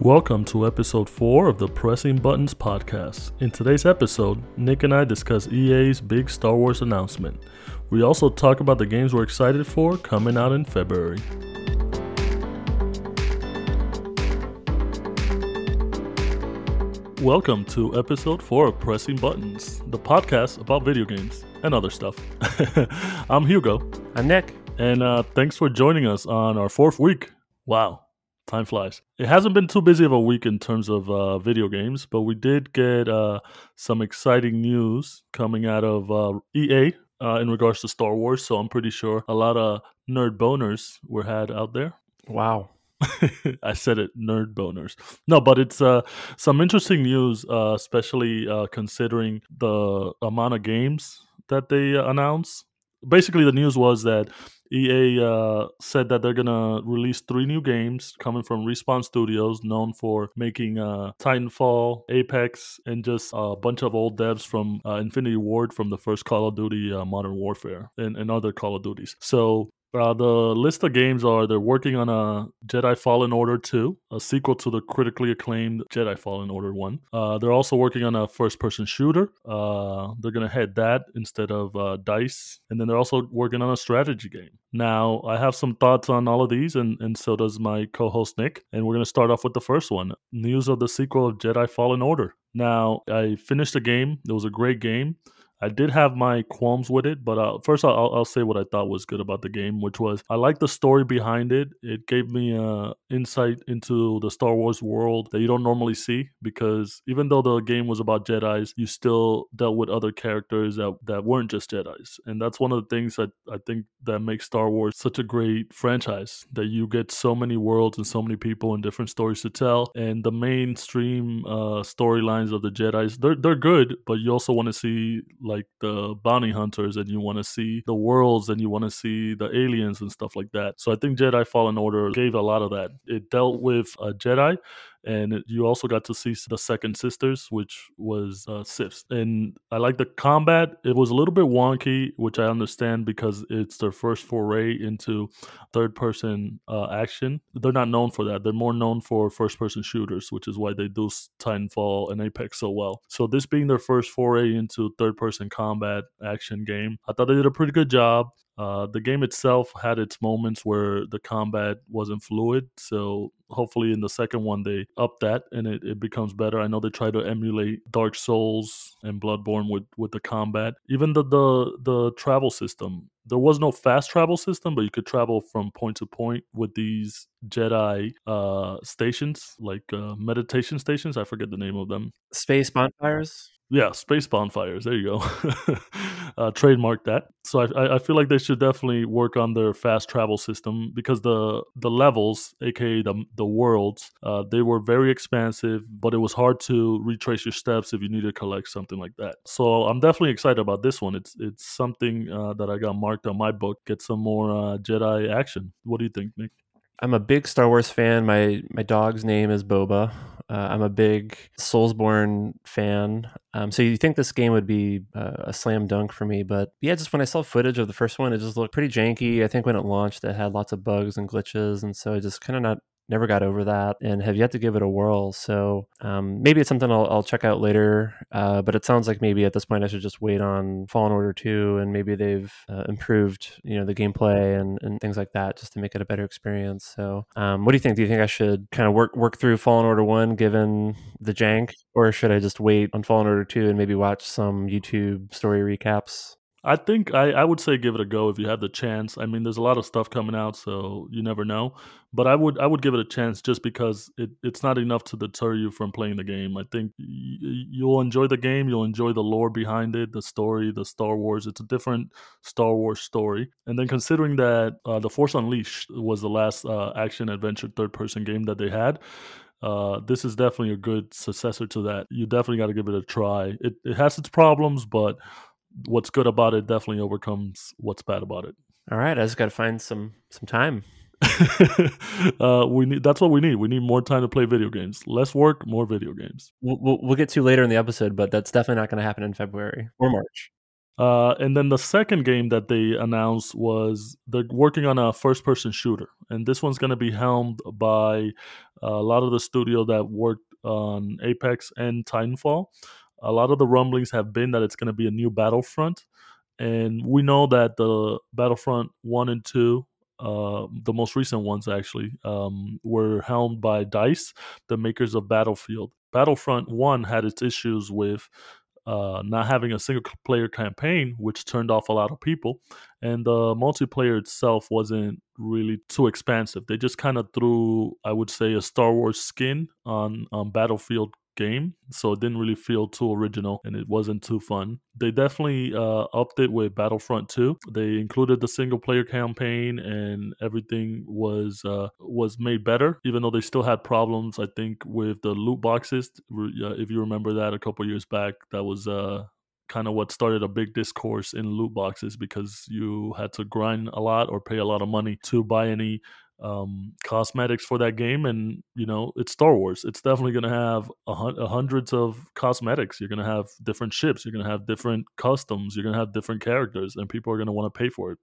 Welcome to episode 4 of the Pressing Buttons podcast. In today's episode, Nick and I discuss EA's big Star Wars announcement. We also talk about the games we're excited for coming out in February. Welcome to episode 4 of Pressing Buttons, the podcast about video games and other stuff. I'm Hugo. I'm Nick. And uh, thanks for joining us on our fourth week. Wow, time flies. It hasn't been too busy of a week in terms of uh, video games, but we did get uh, some exciting news coming out of uh, EA uh, in regards to Star Wars. So I'm pretty sure a lot of nerd boners were had out there. Wow. I said it, nerd boners. No, but it's uh, some interesting news, uh, especially uh, considering the amount of games that they uh, announced. Basically, the news was that EA uh, said that they're gonna release three new games coming from Respawn Studios, known for making uh, Titanfall, Apex, and just a bunch of old devs from uh, Infinity Ward from the first Call of Duty uh, Modern Warfare and, and other Call of Duties. So uh, the list of games are they're working on a Jedi Fallen Order 2, a sequel to the critically acclaimed Jedi Fallen Order 1. Uh, they're also working on a first person shooter. Uh, they're going to head that instead of uh, Dice. And then they're also working on a strategy game. Now, I have some thoughts on all of these, and, and so does my co host Nick. And we're going to start off with the first one news of the sequel of Jedi Fallen Order. Now, I finished the game, it was a great game. I did have my qualms with it, but uh, first I'll, I'll say what I thought was good about the game, which was I like the story behind it. It gave me uh, insight into the Star Wars world that you don't normally see because even though the game was about Jedi's, you still dealt with other characters that, that weren't just Jedi's, and that's one of the things that I think that makes Star Wars such a great franchise. That you get so many worlds and so many people and different stories to tell, and the mainstream uh, storylines of the Jedi's they're they're good, but you also want to see like the bounty hunters and you want to see the worlds and you want to see the aliens and stuff like that. So I think Jedi Fallen Order gave a lot of that. It dealt with a Jedi and you also got to see the second sisters which was uh, Siths. and i like the combat. It was a little bit wonky which i understand because it's their first foray into third person uh, action. They're not known for that. They're more known for first person shooters which is why they do titanfall and apex so well. So this being their first foray into third person combat action game i thought they did a pretty good job uh, the game itself had its moments where the combat wasn't fluid, so hopefully in the second one they up that and it, it becomes better. I know they try to emulate Dark Souls and Bloodborne with, with the combat. Even the, the the travel system. There was no fast travel system, but you could travel from point to point with these Jedi uh, stations, like uh, meditation stations. I forget the name of them. Space bonfires. Yeah, space bonfires. There you go. uh, trademark that. So I, I feel like they should definitely work on their fast travel system because the the levels, aka the the worlds, uh, they were very expansive, but it was hard to retrace your steps if you need to collect something like that. So I'm definitely excited about this one. It's it's something uh, that I got marked on my book. Get some more uh, Jedi action. What do you think, Nick? I'm a big Star Wars fan. My my dog's name is Boba. Uh, I'm a big Soulsborne fan. Um, so you think this game would be uh, a slam dunk for me, but yeah, just when I saw footage of the first one, it just looked pretty janky. I think when it launched, it had lots of bugs and glitches, and so I just kind of not never got over that and have yet to give it a whirl. So um, maybe it's something I'll, I'll check out later. Uh, but it sounds like maybe at this point I should just wait on Fallen Order 2 and maybe they've uh, improved, you know, the gameplay and, and things like that just to make it a better experience. So um, what do you think? Do you think I should kind of work work through Fallen Order 1 given the jank or should I just wait on Fallen Order 2 and maybe watch some YouTube story recaps? I think I, I would say give it a go if you have the chance. I mean, there's a lot of stuff coming out, so you never know. But I would I would give it a chance just because it, it's not enough to deter you from playing the game. I think y- you'll enjoy the game. You'll enjoy the lore behind it, the story, the Star Wars. It's a different Star Wars story. And then considering that uh, the Force Unleashed was the last uh, action adventure third person game that they had. Uh, this is definitely a good successor to that. You definitely got to give it a try. It, it has its problems, but what's good about it definitely overcomes what's bad about it. All right, I just got to find some some time. uh, we need that's what we need. We need more time to play video games. Less work, more video games. We'll, we'll, get to later in the episode, but that's definitely not going to happen in February or March. Uh, and then the second game that they announced was they're working on a first person shooter. And this one's going to be helmed by a lot of the studio that worked on Apex and Titanfall. A lot of the rumblings have been that it's going to be a new Battlefront. And we know that the Battlefront 1 and 2 uh, the most recent ones actually um, were helmed by Dice, the makers of Battlefield. Battlefront One had its issues with uh, not having a single player campaign, which turned off a lot of people, and the multiplayer itself wasn't really too expansive. They just kind of threw, I would say, a Star Wars skin on, on Battlefield game, so it didn't really feel too original and it wasn't too fun. They definitely uh, upped it with Battlefront 2. They included the single player campaign and everything was uh, was made better, even though they still had problems. I think with the loot boxes. If you remember that a couple years back, that was uh, kind of what started a big discourse in loot boxes because you had to grind a lot or pay a lot of money to buy any um, cosmetics for that game, and you know it's Star Wars. It's definitely going to have a, a hundreds of cosmetics. You're going to have different ships. You're going to have different customs. You're going to have different characters, and people are going to want to pay for it.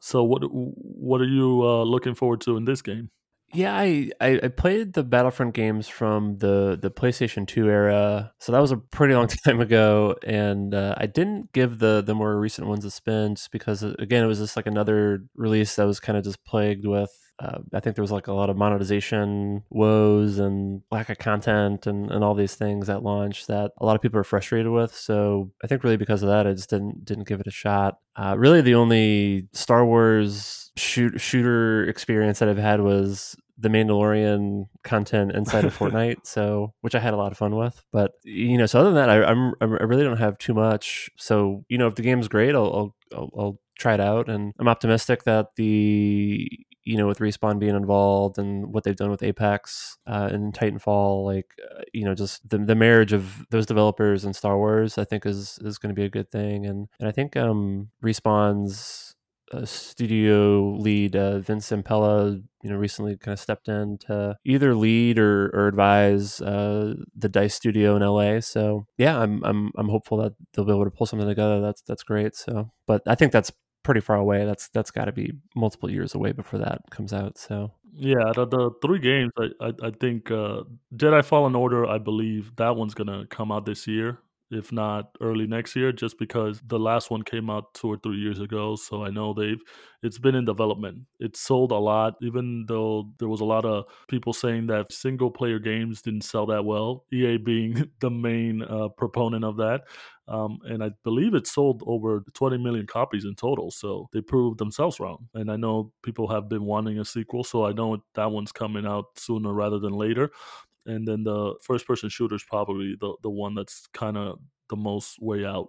So, what what are you uh, looking forward to in this game? Yeah, I, I, I played the Battlefront games from the the PlayStation Two era, so that was a pretty long time ago, and uh, I didn't give the the more recent ones a spin just because uh, again it was just like another release that was kind of just plagued with uh, I think there was like a lot of monetization woes and lack of content and, and all these things at launch that a lot of people are frustrated with. So I think really because of that, I just didn't didn't give it a shot. Uh, really, the only Star Wars shoot, shooter experience that I've had was the Mandalorian content inside of Fortnite, so which I had a lot of fun with. But you know, so other than that, I, I'm I really don't have too much. So you know, if the game's great, I'll I'll, I'll try it out, and I'm optimistic that the you know, with respawn being involved and what they've done with Apex uh, and Titanfall, like uh, you know, just the, the marriage of those developers and Star Wars, I think is is going to be a good thing. And and I think um, respawn's uh, studio lead uh, Vince Zampella, you know, recently kind of stepped in to either lead or, or advise uh, the Dice Studio in LA. So yeah, I'm I'm I'm hopeful that they'll be able to pull something together. That's that's great. So, but I think that's pretty far away. That's that's got to be multiple years away before that comes out. So yeah, the, the three games I I, I think uh, Jedi Fallen Order. I believe that one's gonna come out this year if not early next year, just because the last one came out two or three years ago. So I know they've it's been in development. It sold a lot, even though there was a lot of people saying that single player games didn't sell that well. EA being the main uh, proponent of that. Um, and I believe it sold over 20 million copies in total. So they proved themselves wrong. And I know people have been wanting a sequel, so I know that one's coming out sooner rather than later and then the first person shooter is probably the the one that's kind of the most way out.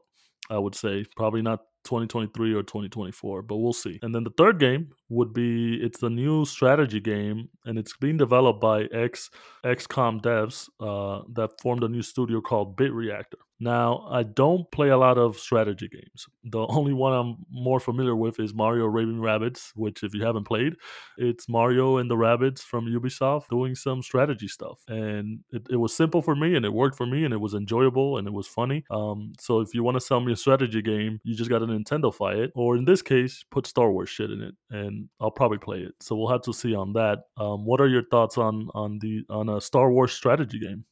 I would say probably not 2023 or 2024, but we'll see. And then the third game would be it's a new strategy game, and it's being developed by ex XCOM devs uh, that formed a new studio called Bit Reactor. Now, I don't play a lot of strategy games. The only one I'm more familiar with is Mario Raving Rabbids, which, if you haven't played, it's Mario and the Rabbids from Ubisoft doing some strategy stuff. And it, it was simple for me, and it worked for me, and it was enjoyable, and it was funny. Um, so if you want to sell me a strategy game, you just got to Nintendofy it, or in this case, put Star Wars shit in it, and I'll probably play it. So we'll have to see on that. Um, what are your thoughts on on the on a Star Wars strategy game?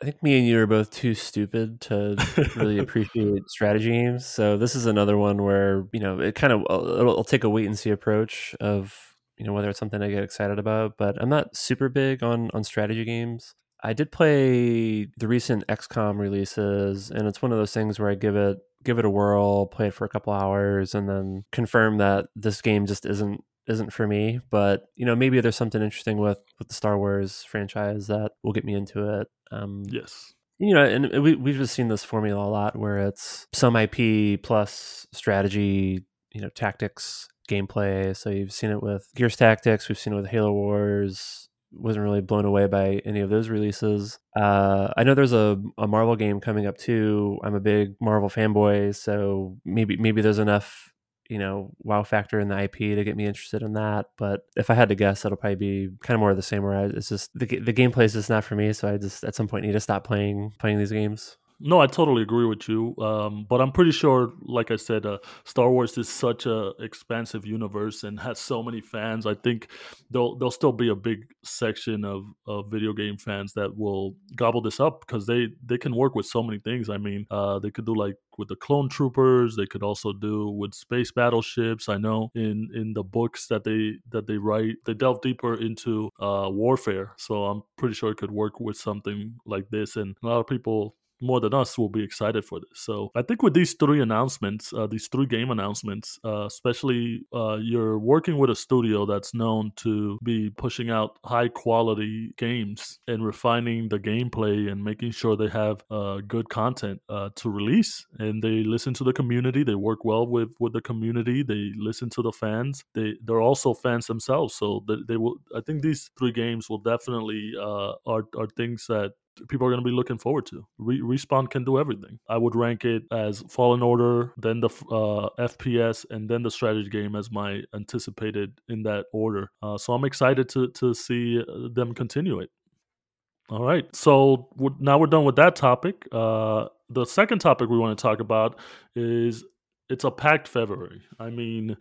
I think me and you are both too stupid to really appreciate strategy games. So this is another one where you know it kind of it'll, it'll, take a wait and see approach of you know whether it's something I get excited about. But I'm not super big on on strategy games. I did play the recent XCOM releases, and it's one of those things where I give it give it a whirl, play it for a couple hours, and then confirm that this game just isn't isn't for me. But you know, maybe there's something interesting with with the Star Wars franchise that will get me into it. Um, yes. You know, and we we've just seen this formula a lot where it's some IP plus strategy, you know, tactics, gameplay. So you've seen it with Gears Tactics, we've seen it with Halo Wars. Wasn't really blown away by any of those releases. Uh, I know there's a, a Marvel game coming up too. I'm a big Marvel fanboy, so maybe maybe there's enough you know wow factor in the IP to get me interested in that. But if I had to guess, it'll probably be kind of more of the same. Where I, it's just the the gameplay is just not for me. So I just at some point need to stop playing playing these games. No, I totally agree with you. Um, but I'm pretty sure, like I said, uh, Star Wars is such a expansive universe and has so many fans. I think there'll there'll still be a big section of, of video game fans that will gobble this up because they they can work with so many things. I mean, uh, they could do like with the clone troopers. They could also do with space battleships. I know in in the books that they that they write, they delve deeper into uh, warfare. So I'm pretty sure it could work with something like this. And a lot of people more than us will be excited for this. So I think with these three announcements, uh, these three game announcements, uh, especially uh, you're working with a studio that's known to be pushing out high quality games and refining the gameplay and making sure they have uh, good content uh, to release. And they listen to the community. They work well with with the community. They listen to the fans. They they're also fans themselves. So they, they will. I think these three games will definitely uh, are are things that people are going to be looking forward to. Re- Respawn can do everything. I would rank it as Fallen Order, then the uh, FPS, and then the strategy game as my anticipated in that order. Uh, so I'm excited to to see uh, them continue it. All right, so now we're done with that topic. Uh, the second topic we want to talk about is it's a packed February. I mean,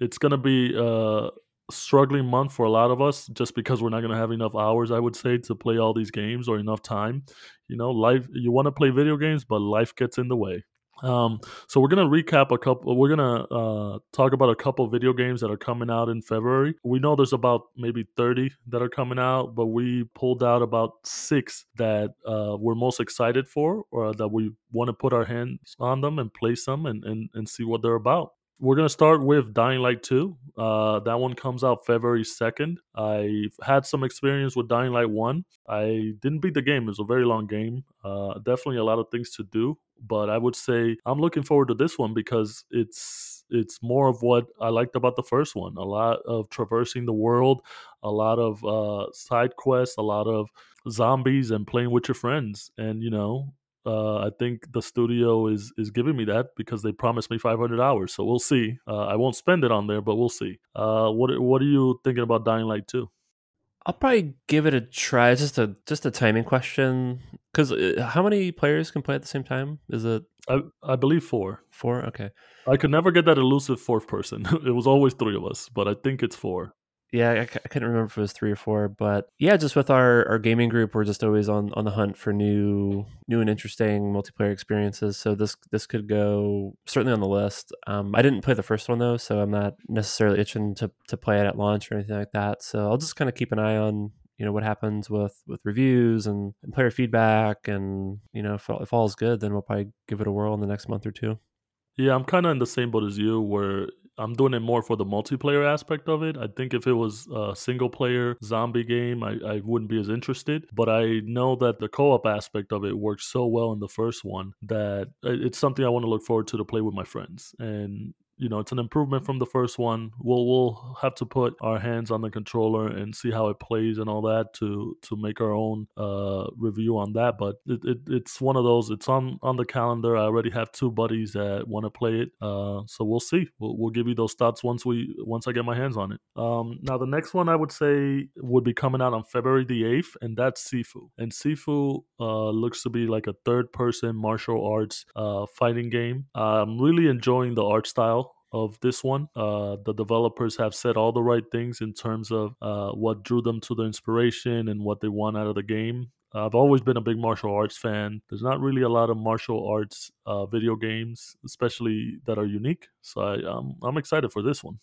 it's going to be uh, struggling month for a lot of us just because we're not going to have enough hours i would say to play all these games or enough time you know life you want to play video games but life gets in the way um, so we're gonna recap a couple. We're gonna uh, talk about a couple video games that are coming out in February. We know there's about maybe 30 that are coming out, but we pulled out about six that uh, we're most excited for, or that we want to put our hands on them and play some and, and and see what they're about we're gonna start with Dying Light 2. Uh, that one comes out February 2nd. I've had some experience with Dying Light 1. I didn't beat the game, It's a very long game. Uh, definitely a lot of things to do, but I would say I'm looking forward to this one because it's it's more of what I liked about the first one. A lot of traversing the world, a lot of uh, side quests, a lot of zombies and playing with your friends. And you know, uh, I think the studio is is giving me that because they promised me 500 hours. So we'll see. Uh, I won't spend it on there, but we'll see. Uh, what what are you thinking about Dying Light 2? I'll probably give it a try. It's just a just a timing question. Because uh, how many players can play at the same time? Is it? I I believe four. Four. Okay. I could never get that elusive fourth person. it was always three of us, but I think it's four yeah, I, I, couldn't remember if it was three or four, but yeah, just with our, our gaming group, we're just always on, on the hunt for new new and interesting multiplayer experiences. So this this could go certainly on the list. Um, I didn't play the first one though, so I'm not necessarily itching to to play it at launch or anything like that. So I'll just kind of keep an eye on you know what happens with with reviews and, and player feedback, and you know if if is good, then we'll probably give it a whirl in the next month or two. Yeah, I'm kind of in the same boat as you, where I'm doing it more for the multiplayer aspect of it. I think if it was a single player zombie game, I, I wouldn't be as interested. But I know that the co op aspect of it works so well in the first one that uh, it's something I want to look forward to to play with my friends. And you know it's an improvement from the first one. We'll we'll have to put our hands on the controller and see how it plays and all that to to make our own uh, review on that. But it, it, it's one of those. It's on on the calendar. I already have two buddies that want to play it. Uh, so we'll see. We'll, we'll give you those thoughts once we once I get my hands on it. Um, now the next one I would say would be coming out on February the eighth, and that's Sifu. And Sifu uh, looks to be like a third person martial arts uh, fighting game. I'm really enjoying the art style of this one. Uh, the developers have said all the right things in terms of uh, what drew them to the inspiration and what they want out of the game. I've always been a big martial arts fan. There's not really a lot of martial arts uh, video games, especially that are unique. So I, um, I'm excited for this one.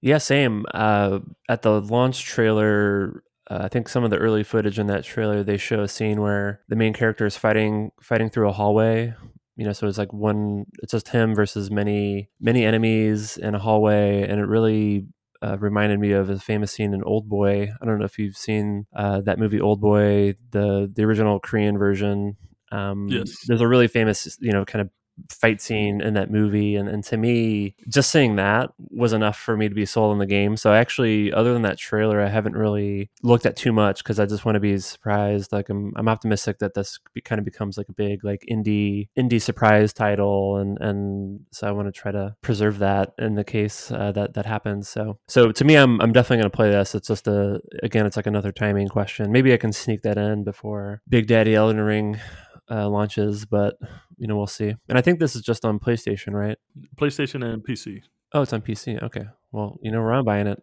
Yeah, same. Uh, at the launch trailer, uh, I think some of the early footage in that trailer, they show a scene where the main character is fighting fighting through a hallway you know so it's like one it's just him versus many many enemies in a hallway and it really uh, reminded me of a famous scene in Old Boy. I don't know if you've seen uh, that movie Old Boy, the the original Korean version. Um, yes, there's a really famous, you know, kind of fight scene in that movie and, and to me just seeing that was enough for me to be sold on the game. So actually other than that trailer i haven't really looked at too much because i just want to be surprised. Like I'm, I'm optimistic that this kind of becomes like a big like indie indie surprise title and and so i want to try to preserve that in the case uh, that that happens. So so to me i'm, I'm definitely going to play this. It's just a again it's like another timing question. Maybe i can sneak that in before big daddy elden ring uh, launches, but you know we'll see. And I think this is just on PlayStation, right? PlayStation and PC. Oh, it's on PC. Okay. Well, you know where I'm buying it.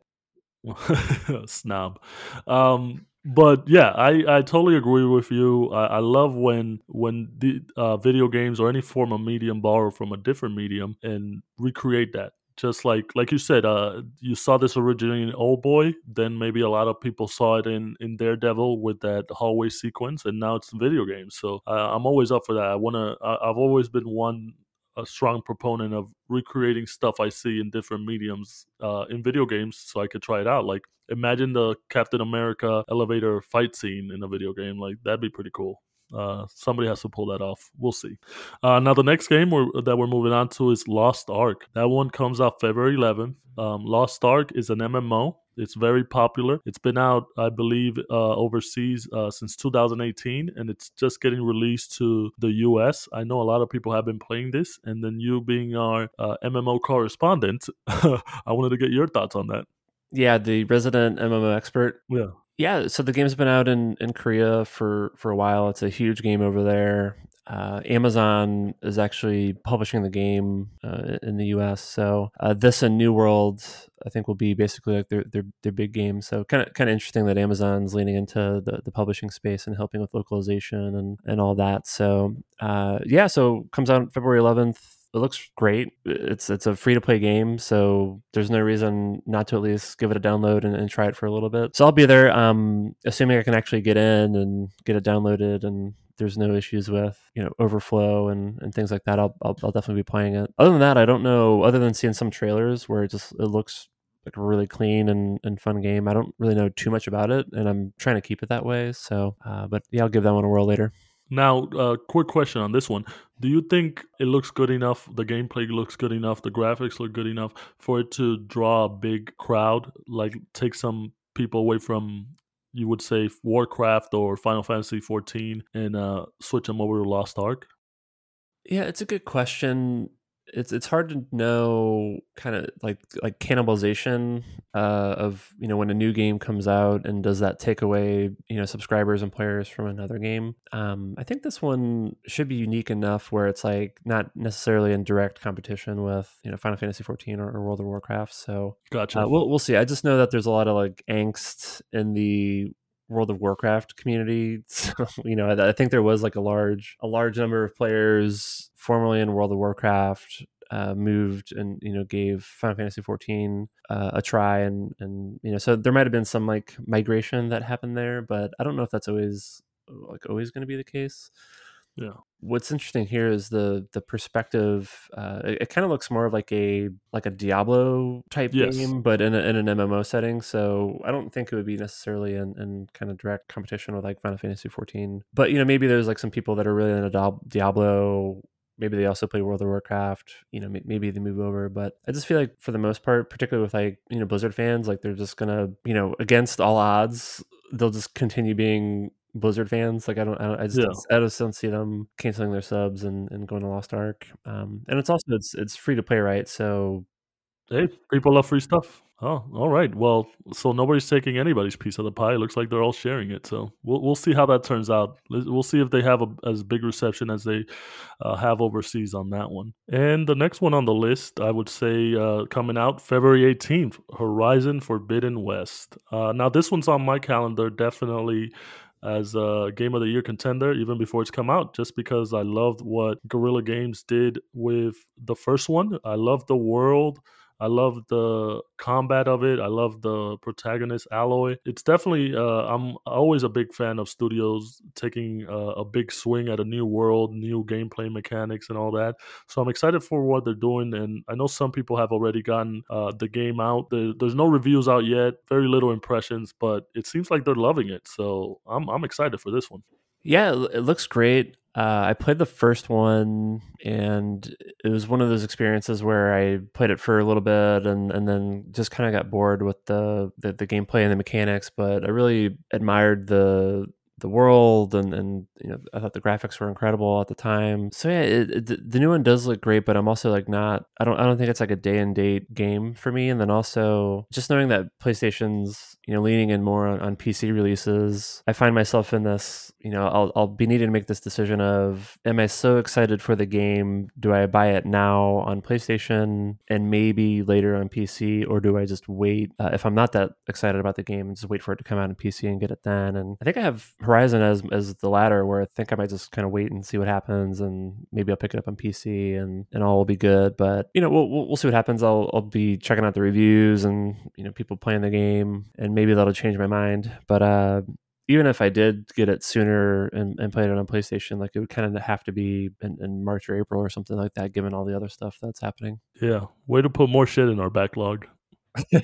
Snob. Um, but yeah, I, I totally agree with you. I, I love when when the uh, video games or any form of medium borrow from a different medium and recreate that. Just like like you said, uh, you saw this originally in Old Boy, then maybe a lot of people saw it in in Daredevil with that hallway sequence, and now it's video games. So uh, I'm always up for that. I wanna. I've always been one a strong proponent of recreating stuff I see in different mediums uh, in video games so I could try it out. Like, imagine the Captain America elevator fight scene in a video game. Like, that'd be pretty cool. Uh, somebody has to pull that off. We'll see. Uh, now, the next game we're, that we're moving on to is Lost Ark. That one comes out February 11th. Um, Lost Ark is an MMO. It's very popular. It's been out, I believe, uh, overseas uh, since 2018, and it's just getting released to the US. I know a lot of people have been playing this, and then you being our uh, MMO correspondent, I wanted to get your thoughts on that. Yeah, the resident MMO expert. Yeah. Yeah, so the game's been out in, in Korea for, for a while. It's a huge game over there. Uh, Amazon is actually publishing the game uh, in the U.S. So uh, this and New World, I think, will be basically like their their, their big game. So kind of kind of interesting that Amazon's leaning into the, the publishing space and helping with localization and and all that. So uh, yeah, so comes out February 11th it looks great. It's it's a free to play game, so there's no reason not to at least give it a download and, and, try it for a little bit. So I'll be there, um, assuming I can actually get in and get it downloaded and there's no issues with you know overflow and, and things like that, I'll, I'll, I'll definitely be playing it. Other than that, I don't know. Other than seeing some trailers where it just it looks like a really clean and, and fun game, I don't really know too much about it, and I'm trying to keep it that way. So, uh, but yeah, I'll give that one a whirl later. Now, uh, quick question on this one: Do you think it looks good enough? The gameplay looks good enough. The graphics look good enough for it to draw a big crowd, like take some people away from you would say Warcraft or Final Fantasy 14 and uh, switch them over to Lost Ark? Yeah, it's a good question it's it's hard to know kind of like like cannibalization uh, of you know when a new game comes out and does that take away you know subscribers and players from another game. Um, i think this one should be unique enough where it's like not necessarily in direct competition with you know final fantasy 14 or, or world of warcraft so gotcha. uh, we'll, we'll see. I just know that there's a lot of like angst in the World of Warcraft community. So, you know, I, I, think there was like a large a large number of players formerly in World of Warcraft uh, moved and you know gave Final Fantasy 14 uh, a try and and you know so there might have been some like migration that happened there, but I don't know if that's always like always going to be the case. Yeah. What's interesting here is the the perspective. Uh, it, it kind of looks more of like a like a Diablo type yes. game, but in, a, in an MMO setting. So I don't think it would be necessarily in, in kind of direct competition with like Final Fantasy 14. But you know, maybe there's like some people that are really into Diablo maybe they also play World of Warcraft. You know, maybe they move over, but I just feel like for the most part, particularly with like you know Blizzard fans, like they're just gonna you know against all odds, they'll just continue being Blizzard fans. Like I don't, I, don't, I just, yeah. I just don't see them canceling their subs and, and going to Lost Ark. Um, and it's also it's it's free to play, right? So, hey, people love free stuff. Oh, all right. Well, so nobody's taking anybody's piece of the pie. It looks like they're all sharing it. So we'll we'll see how that turns out. We'll see if they have a, as big reception as they uh, have overseas on that one. And the next one on the list, I would say, uh, coming out February 18th, Horizon Forbidden West. Uh, now this one's on my calendar, definitely as a game of the year contender even before it's come out just because I loved what Guerrilla Games did with the first one. I loved the world. I love the combat of it. I love the protagonist Aloy. It's definitely uh, I'm always a big fan of studios taking uh, a big swing at a new world, new gameplay mechanics, and all that. So I'm excited for what they're doing. And I know some people have already gotten uh, the game out. There, there's no reviews out yet, very little impressions, but it seems like they're loving it. So I'm I'm excited for this one. Yeah, it looks great. Uh, I played the first one, and it was one of those experiences where I played it for a little bit, and and then just kind of got bored with the, the, the gameplay and the mechanics. But I really admired the the world and and you know I thought the graphics were incredible at the time. So yeah, it, it, the new one does look great, but I'm also like not I don't I don't think it's like a day and date game for me. And then also just knowing that PlayStation's you know leaning in more on, on PC releases, I find myself in this you know I'll I'll be needing to make this decision of am I so excited for the game? Do I buy it now on PlayStation and maybe later on PC, or do I just wait uh, if I'm not that excited about the game and just wait for it to come out on PC and get it then? And I think I have Horizon as as the latter, where I think I might just kind of wait and see what happens, and maybe I'll pick it up on PC and and all will be good. But you know, we'll we'll see what happens. I'll I'll be checking out the reviews and you know people playing the game, and maybe that'll change my mind. But uh, even if I did get it sooner and, and played it on PlayStation, like it would kind of have to be in, in, March or April or something like that, given all the other stuff that's happening. Yeah, way to put more shit in our backlog.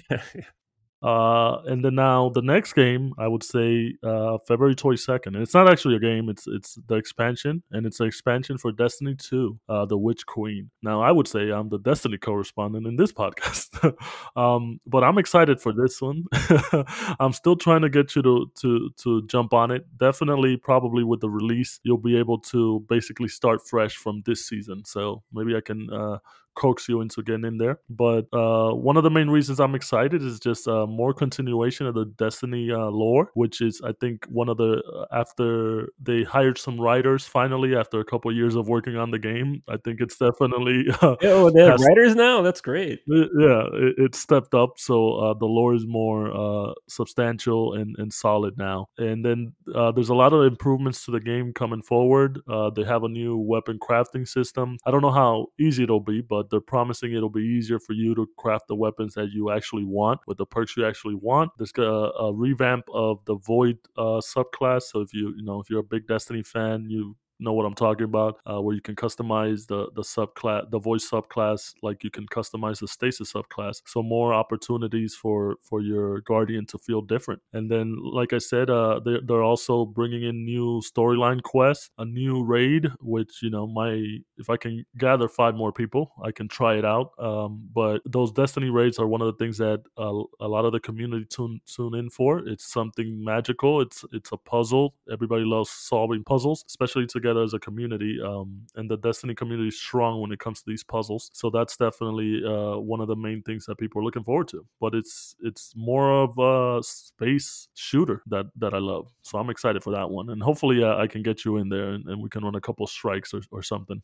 Uh, and then now the next game, I would say uh, February twenty second. And it's not actually a game; it's it's the expansion, and it's an expansion for Destiny Two, uh, the Witch Queen. Now, I would say I'm the Destiny correspondent in this podcast, um, but I'm excited for this one. I'm still trying to get you to to to jump on it. Definitely, probably with the release, you'll be able to basically start fresh from this season. So maybe I can uh, coax you into getting in there. But uh, one of the main reasons I'm excited is just uh, more continuation of the Destiny uh, lore, which is I think one of the uh, after they hired some writers finally after a couple of years of working on the game. I think it's definitely oh they have writers now. That's great. Yeah, it, it stepped up, so uh, the lore is more uh, substantial and, and solid now. And then there's a lot of improvements to the game coming forward. they have a new weapon crafting system. I don't know how easy it'll be, but but they're promising it'll be easier for you to craft the weapons that you actually want with the perks you actually want. There's a, a revamp of the Void uh, subclass. So if you you know if you're a big Destiny fan, you know what I'm talking about, uh, where you can customize the the subclass, the Void subclass, like you can customize the stasis subclass. So more opportunities for for your guardian to feel different. And then, like I said, uh, they're, they're also bringing in new storyline quests, a new raid, which you know, my if I can gather five more people, I can try it out. Um, but those Destiny raids are one of the things that uh, a lot of the community tune tune in for. It's something magical. It's it's a puzzle. Everybody loves solving puzzles, especially to together as a community. Um, and the Destiny community is strong when it comes to these puzzles. So that's definitely uh, one of the main things that people are looking forward to. But it's it's more of a space shooter that that I love. So I'm excited for that one, and hopefully uh, I can get you in there and, and we can run a couple strikes or, or something.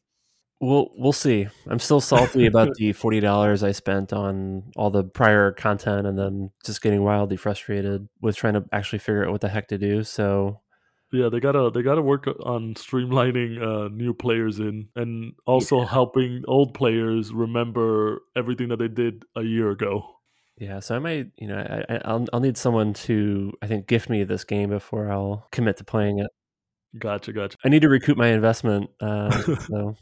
We'll we'll see. I'm still salty about the forty dollars I spent on all the prior content, and then just getting wildly frustrated with trying to actually figure out what the heck to do. So yeah, they gotta they gotta work on streamlining uh, new players in, and also yeah. helping old players remember everything that they did a year ago. Yeah, so I might, you know, I, will I'll need someone to I think gift me this game before I'll commit to playing it. Gotcha, gotcha. I need to recoup my investment. Uh, so.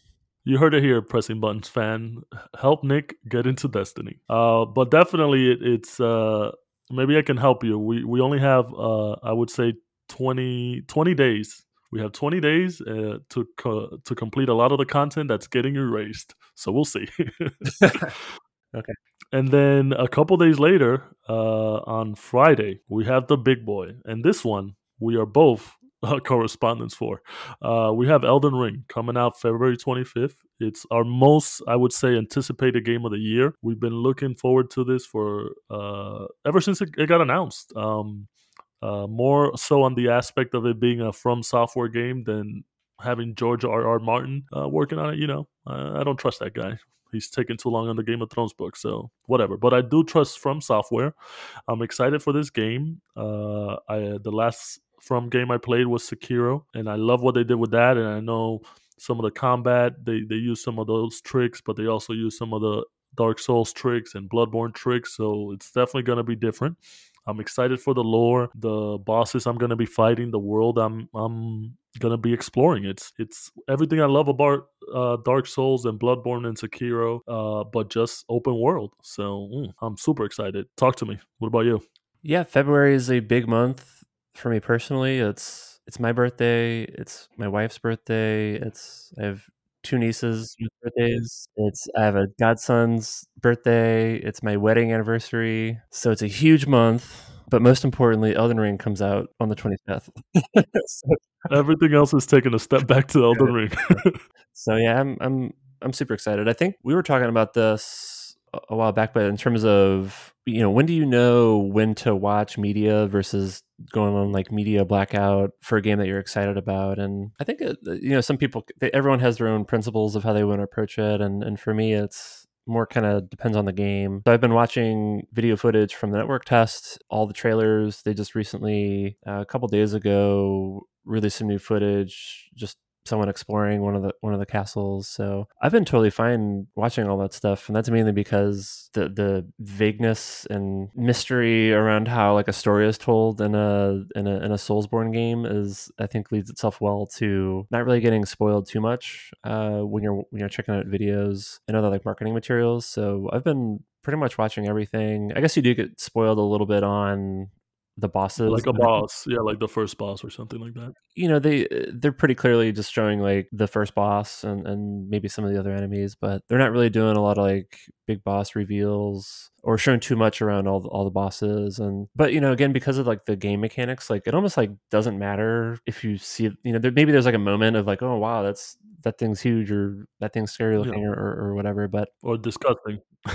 You heard it here, pressing buttons fan. Help Nick get into Destiny. Uh, but definitely, it, it's uh, maybe I can help you. We we only have uh, I would say 20, 20 days. We have 20 days uh, to co- to complete a lot of the content that's getting erased. So we'll see. okay. And then a couple days later, uh, on Friday, we have the big boy. And this one, we are both uh, correspondents for. Uh, we have Elden Ring coming out February 25th. It's our most, I would say, anticipated game of the year. We've been looking forward to this for uh, ever since it, it got announced. Um, uh, more so on the aspect of it being a From Software game than having George R. R. Martin uh, working on it. You know, I, I don't trust that guy. He's taking too long on the Game of Thrones book, so whatever. But I do trust From Software. I'm excited for this game. Uh, I the last From game I played was Sekiro, and I love what they did with that. And I know some of the combat they they use some of those tricks, but they also use some of the Dark Souls tricks and Bloodborne tricks. So it's definitely going to be different. I'm excited for the lore, the bosses I'm gonna be fighting, the world I'm I'm gonna be exploring. It's it's everything I love about uh, Dark Souls and Bloodborne and Sekiro, uh, but just open world. So mm, I'm super excited. Talk to me. What about you? Yeah, February is a big month for me personally. It's it's my birthday. It's my wife's birthday. It's I have two nieces birthdays. It's I have a godson's birthday. It's my wedding anniversary. So it's a huge month. but most importantly, Elden Ring comes out on the 25th. so, Everything else is taking a step back to Elden Ring. so yeah, I'm I'm I'm super excited. I think we were talking about this a while back, but in terms of you know, when do you know when to watch media versus going on like media blackout for a game that you're excited about? And I think you know, some people, they, everyone has their own principles of how they want to approach it, and and for me, it's more kind of depends on the game. So I've been watching video footage from the network test, all the trailers. They just recently, uh, a couple days ago, released some new footage, just someone exploring one of the one of the castles. So I've been totally fine watching all that stuff, and that's mainly because the the vagueness and mystery around how like a story is told in a in a in a Soulsborne game is I think leads itself well to not really getting spoiled too much uh, when you're when you're checking out videos and other like marketing materials. So I've been pretty much watching everything. I guess you do get spoiled a little bit on the bosses like a boss yeah like the first boss or something like that you know they they're pretty clearly just showing like the first boss and and maybe some of the other enemies but they're not really doing a lot of like big boss reveals or showing too much around all the, all the bosses and but you know again because of like the game mechanics like it almost like doesn't matter if you see you know there, maybe there's like a moment of like oh wow that's that thing's huge or that thing's scary looking yeah. or, or whatever but or disgusting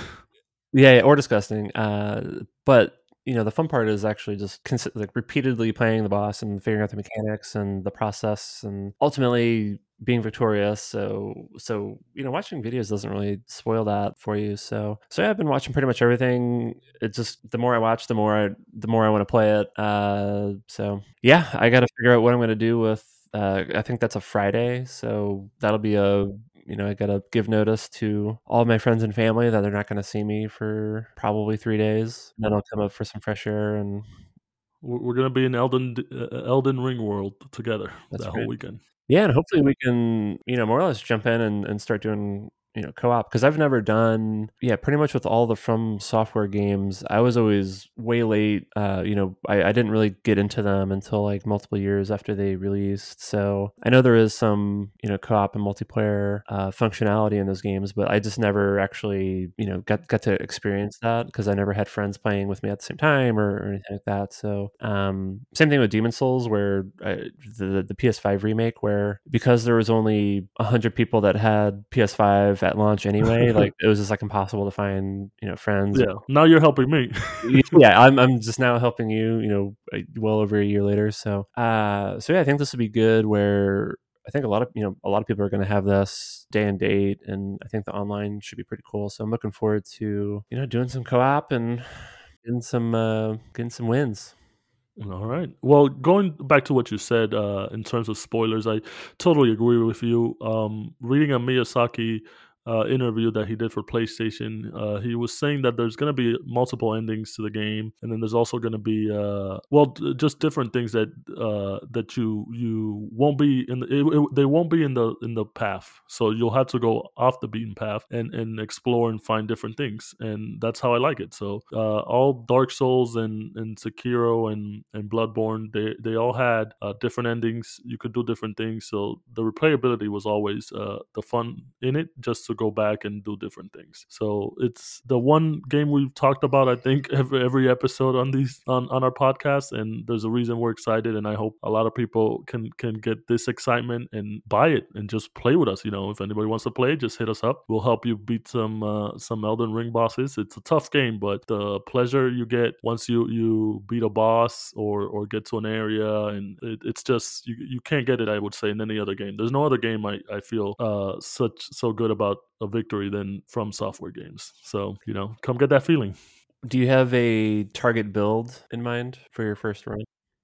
yeah, yeah or disgusting uh but you know the fun part is actually just like repeatedly playing the boss and figuring out the mechanics and the process and ultimately being victorious. So so you know watching videos doesn't really spoil that for you. So so yeah, i've been watching pretty much everything. It just the more i watch the more i the more i want to play it. Uh so yeah i gotta figure out what i'm gonna do with uh, I think that's a Friday, so that'll be a you know, I got to give notice to all my friends and family that they're not going to see me for probably three days. And then I'll come up for some fresh air and. We're going to be in Elden uh, Elden Ring world together That's that great. whole weekend. Yeah, and hopefully we can, you know, more or less jump in and, and start doing you know co-op because i've never done yeah pretty much with all the from software games i was always way late uh, you know I, I didn't really get into them until like multiple years after they released so i know there is some you know co-op and multiplayer uh, functionality in those games but i just never actually you know got got to experience that because i never had friends playing with me at the same time or, or anything like that so um, same thing with Demon's Souls where I, the, the ps5 remake where because there was only 100 people that had ps5 at launch anyway. like it was just like impossible to find, you know, friends. Yeah. Now you're helping me. yeah, I'm I'm just now helping you, you know, well over a year later. So uh so yeah, I think this would be good where I think a lot of you know a lot of people are going to have this day and date, and I think the online should be pretty cool. So I'm looking forward to you know doing some co-op and getting some uh, getting some wins. All right. Well, going back to what you said uh, in terms of spoilers, I totally agree with you. Um, reading a Miyazaki uh, interview that he did for PlayStation, uh, he was saying that there's going to be multiple endings to the game, and then there's also going to be uh, well, d- just different things that uh, that you you won't be in. The, it, it, they won't be in the in the path, so you'll have to go off the beaten path and and explore and find different things, and that's how I like it. So uh, all Dark Souls and and Sekiro and and Bloodborne, they they all had uh, different endings. You could do different things, so the replayability was always the fun in it, just to go back and do different things. So it's the one game we've talked about, I think, every every episode on these on, on our podcast. And there's a reason we're excited. And I hope a lot of people can can get this excitement and buy it and just play with us. You know, if anybody wants to play, just hit us up. We'll help you beat some uh, some Elden Ring bosses. It's a tough game, but the pleasure you get once you you beat a boss or or get to an area and it, it's just you, you can't get it i would say in any other game there's no other game i, I feel uh such so good about a victory than from software games. So, you know, come get that feeling. Do you have a target build in mind for your first run?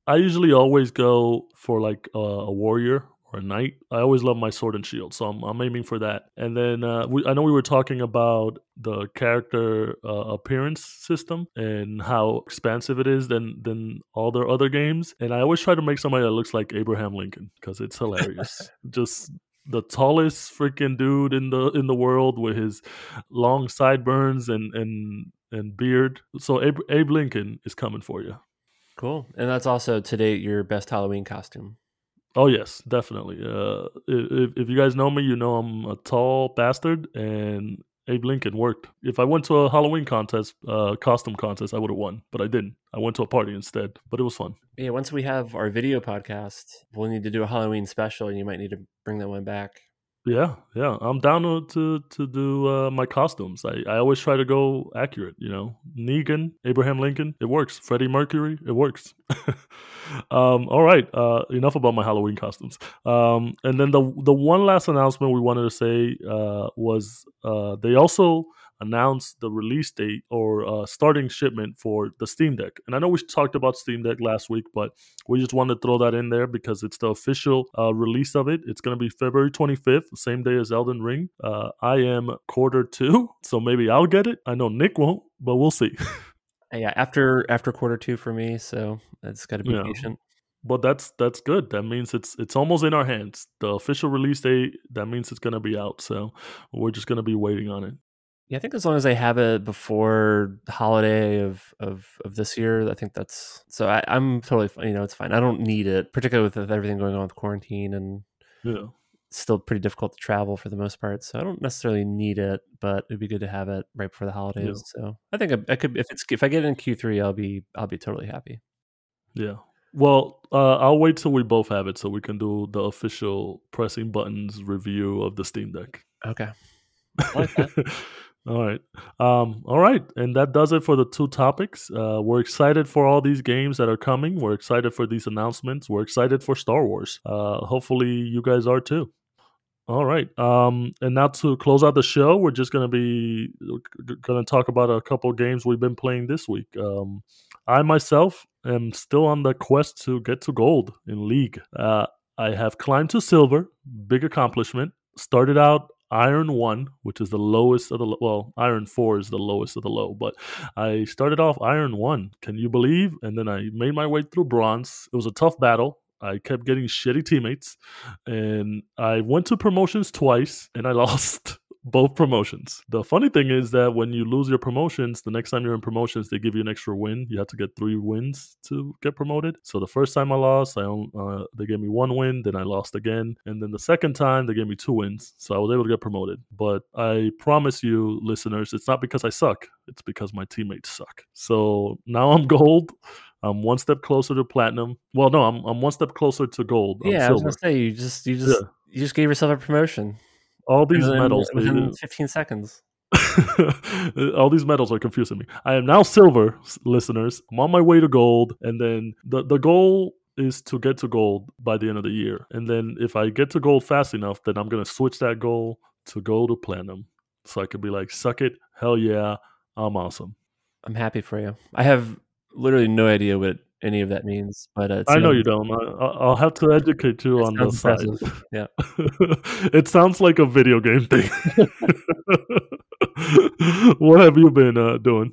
I usually always go for like a, a warrior or a knight. I always love my sword and shield, so I'm, I'm aiming for that. And then uh, we, I know we were talking about the character uh, appearance system and how expansive it is than than all their other games. And I always try to make somebody that looks like Abraham Lincoln because it's hilarious. Just the tallest freaking dude in the in the world with his long sideburns and and and beard. So Abe, Abe Lincoln is coming for you. Cool, and that's also today your best Halloween costume. Oh yes, definitely. Uh, if if you guys know me, you know I'm a tall bastard, and Abe Lincoln worked. If I went to a Halloween contest, uh, costume contest, I would have won, but I didn't. I went to a party instead, but it was fun. Yeah, once we have our video podcast, we'll need to do a Halloween special, and you might need to bring that one back. Yeah, yeah, I'm down to to, to do uh, my costumes. I, I always try to go accurate. You know, Negan, Abraham Lincoln, it works. Freddie Mercury, it works. um, all right, uh, enough about my Halloween costumes. Um, and then the the one last announcement we wanted to say uh, was uh, they also announced the release date or uh, starting shipment for the Steam Deck. And I know we talked about Steam Deck last week, but we just wanted to throw that in there because it's the official uh, release of it. It's going to be February 25th, same day as Elden Ring. Uh, I am quarter two, so maybe I'll get it. I know Nick won't, but we'll see. yeah, after after quarter two for me, so it's got to be yeah. patient but that's that's good. That means it's it's almost in our hands. The official release date. That means it's going to be out. So we're just going to be waiting on it. Yeah, I think as long as I have it before the holiday of of, of this year, I think that's so. I, am totally you know it's fine. I don't need it, particularly with, with everything going on with quarantine and yeah, still pretty difficult to travel for the most part. So I don't necessarily need it, but it'd be good to have it right before the holidays. Yeah. So I think I, I, could if it's if I get it in Q3, I'll be I'll be totally happy. Yeah. Well, uh, I'll wait till we both have it so we can do the official pressing buttons review of the Steam Deck. Okay. Like All right. Um, all right. And that does it for the two topics. Uh, we're excited for all these games that are coming. We're excited for these announcements. We're excited for Star Wars. Uh, hopefully, you guys are too. All right. Um, and now to close out the show, we're just going to be going to talk about a couple games we've been playing this week. Um, I myself am still on the quest to get to gold in League. Uh, I have climbed to silver, big accomplishment. Started out iron one, which is the lowest of the well, iron four is the lowest of the low. But I started off iron one. Can you believe? And then I made my way through bronze. It was a tough battle. I kept getting shitty teammates, and I went to promotions twice, and I lost both promotions. The funny thing is that when you lose your promotions, the next time you're in promotions, they give you an extra win. You have to get three wins to get promoted. So the first time I lost, I uh, they gave me one win, then I lost again, and then the second time they gave me two wins. So I was able to get promoted. But I promise you, listeners, it's not because I suck. It's because my teammates suck. So now I'm gold. I'm one step closer to platinum. Well, no, I'm I'm one step closer to gold. Yeah, I was gonna say you just you just yeah. you just gave yourself a promotion all these medals within 15 seconds. all these medals are confusing me. I am now silver, listeners. I'm on my way to gold, and then the the goal is to get to gold by the end of the year. And then if I get to gold fast enough, then I'm gonna switch that goal to gold to platinum, so I could be like, "Suck it, hell yeah, I'm awesome." I'm happy for you. I have literally no idea what any of that means. But uh, I know you don't. I, will have to educate you on the side. Yeah, it sounds like a video game thing. what have you been uh, doing?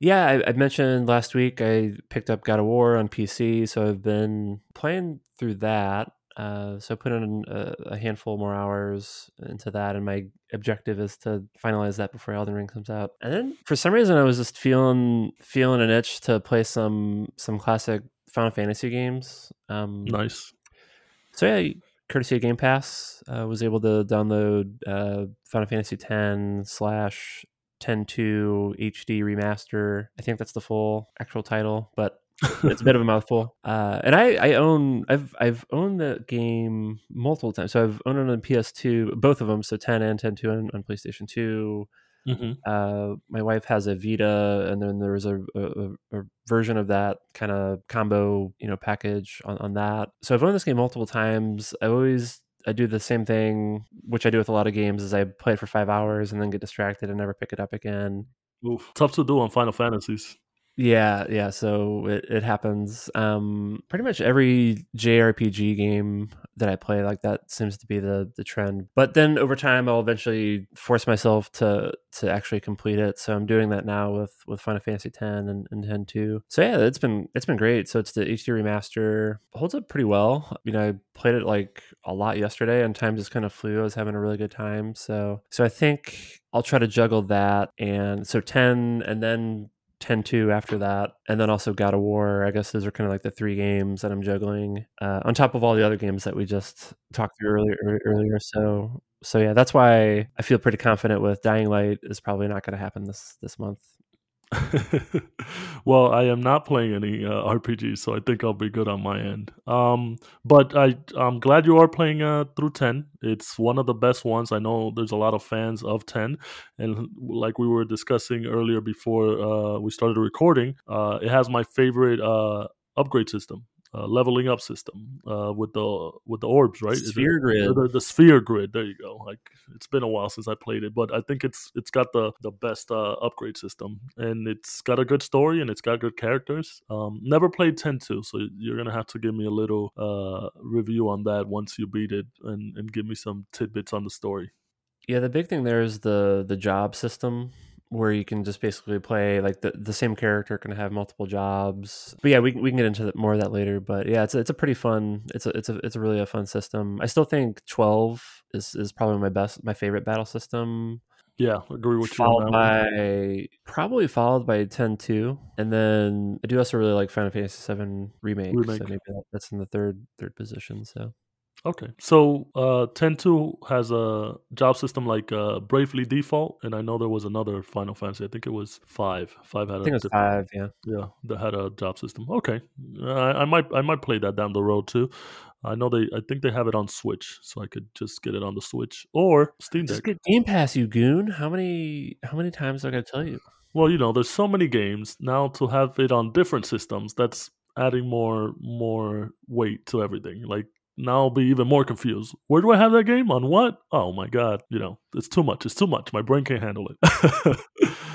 Yeah, I, I, mentioned last week I picked up God of War on PC, so I've been playing through that. Uh, so I put in a, a, handful more hours into that, and my objective is to finalize that before Elden Ring comes out. And then for some reason, I was just feeling feeling an itch to play some some classic Final Fantasy games. Um, nice. So yeah, courtesy of Game Pass, I uh, was able to download uh, Final Fantasy X slash 10.2 HD remaster. I think that's the full actual title, but it's a bit of a mouthful. Uh, and I, I own I've I've owned the game multiple times. So I've owned it on PS2, both of them, so 10 and 10.2 on, on PlayStation 2. Mm-hmm. Uh, my wife has a Vita, and then there was a, a, a version of that kind of combo, you know, package on, on that. So I've owned this game multiple times. I always I do the same thing, which I do with a lot of games, is I play it for five hours and then get distracted and never pick it up again. Oof. Tough to do on Final Fantasies. Yeah, yeah. So it, it happens. Um, pretty much every JRPG game that I play, like that seems to be the the trend. But then over time, I'll eventually force myself to to actually complete it. So I'm doing that now with with Final Fantasy X and, and 10 2. So yeah, it's been it's been great. So it's the HD remaster holds up pretty well. You know, I played it like a lot yesterday, and time just kind of flew. I was having a really good time. So so I think I'll try to juggle that and so 10 and then 10 2 after that, and then also God of War. I guess those are kind of like the three games that I'm juggling uh, on top of all the other games that we just talked through earlier. Earlier, so so yeah, that's why I feel pretty confident with Dying Light is probably not going to happen this this month. well, I am not playing any uh, RPGs, so I think I'll be good on my end. Um, but I, I'm glad you are playing uh, through 10. It's one of the best ones. I know there's a lot of fans of 10. And like we were discussing earlier before uh, we started recording, uh, it has my favorite uh, upgrade system uh, leveling up system uh, with the with the orbs, right? Sphere grid. The, the, sphere grid. There you go. Like it's been a while since I played it, but I think it's it's got the the best uh, upgrade system, and it's got a good story and it's got good characters. Um, never played 10-2, so you're gonna have to give me a little uh, review on that once you beat it, and and give me some tidbits on the story. Yeah, the big thing there is the the job system where you can just basically play like the, the same character can have multiple jobs. But yeah, we, we can get into more of that later. But yeah, it's a, it's a pretty fun. It's a it's a it's a really a fun system. I still think twelve is is probably my best my favorite battle system. Yeah, agree with followed you. Followed by probably followed by 10-2. and then I do also really like Final Fantasy VII remake. remake. So maybe that's in the third third position. So Okay, so uh, 10.2 has a job system like uh, Bravely Default, and I know there was another Final Fantasy. I think it was five. Five had. I think a it was five. Yeah. Yeah, that had a job system. Okay, I, I might I might play that down the road too. I know they. I think they have it on Switch, so I could just get it on the Switch or Steam Deck. Just get Game Pass, you goon. How many how many times I gotta tell you? Well, you know, there's so many games now to have it on different systems. That's adding more more weight to everything. Like now I'll be even more confused. Where do I have that game? On what? Oh my god, you know, it's too much. It's too much. My brain can't handle it.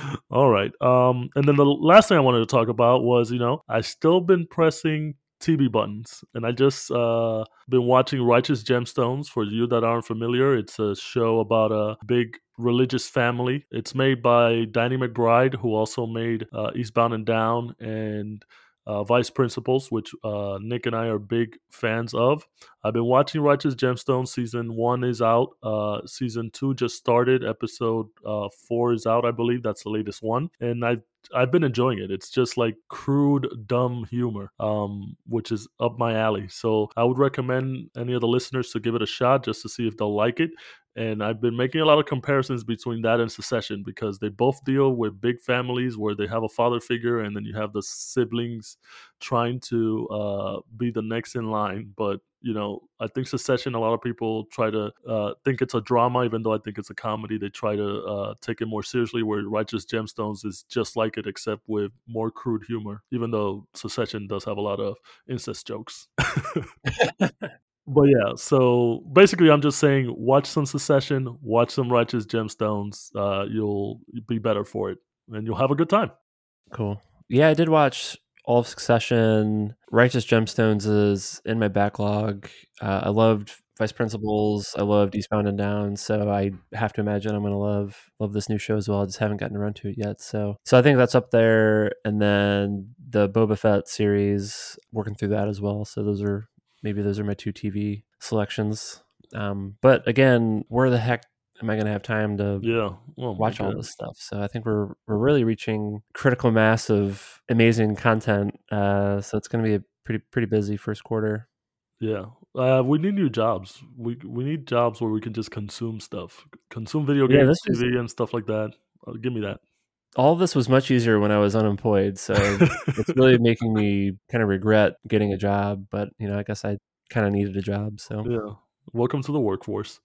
All right. Um, and then the last thing I wanted to talk about was, you know, I still been pressing TV buttons, and I just uh been watching Righteous Gemstones. For you that aren't familiar, it's a show about a big religious family. It's made by Danny McBride, who also made uh, Eastbound and Down and uh, Vice Principals, which uh, Nick and I are big fans of. I've been watching Righteous Gemstones. Season one is out. Uh, season two just started. Episode uh, four is out, I believe. That's the latest one. And I've I've been enjoying it. It's just like crude, dumb humor, um, which is up my alley. So I would recommend any of the listeners to give it a shot just to see if they'll like it. And I've been making a lot of comparisons between that and Succession because they both deal with big families where they have a father figure and then you have the siblings trying to uh, be the next in line. But you know, I think Succession, A lot of people try to uh, think it's a drama, even though I think it's a comedy. They try to uh, take it more seriously. Where Righteous Gemstones is just like it, except with more crude humor. Even though Succession does have a lot of incest jokes. but yeah, so basically, I'm just saying, watch some Succession, watch some Righteous Gemstones. Uh, you'll be better for it, and you'll have a good time. Cool. Yeah, I did watch all of Succession, Righteous Gemstones is in my backlog. Uh, I loved Vice Principals. I loved Eastbound and Down. So I have to imagine I'm going to love love this new show as well. I just haven't gotten around to it yet. So so I think that's up there. And then the Boba Fett series, working through that as well. So those are maybe those are my two TV selections. Um, but again, where the heck am I going to have time to yeah well, watch all this stuff? So I think we're we're really reaching critical mass of amazing content. Uh, so it's going to be a pretty pretty busy first quarter. Yeah, uh, we need new jobs. We we need jobs where we can just consume stuff, consume video games, yeah, TV, and stuff like that. Uh, give me that. All of this was much easier when I was unemployed, so it's really making me kind of regret getting a job. But you know, I guess I kind of needed a job. So. Yeah, welcome to the workforce.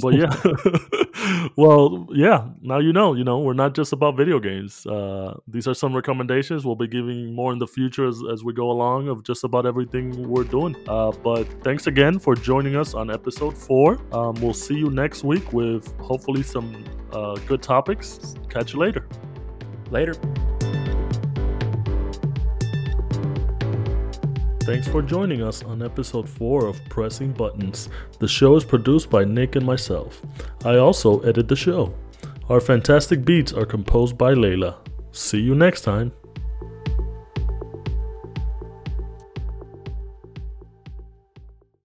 But yeah. Well yeah now you know you know we're not just about video games uh, these are some recommendations. We'll be giving more in the future as, as we go along of just about everything we're doing. Uh, but thanks again for joining us on episode four. Um, we'll see you next week with hopefully some uh, good topics. Catch you later later Thanks for joining us on episode 4 of Pressing Buttons. The show is produced by Nick and myself. I also edit the show. Our fantastic beats are composed by Layla. See you next time.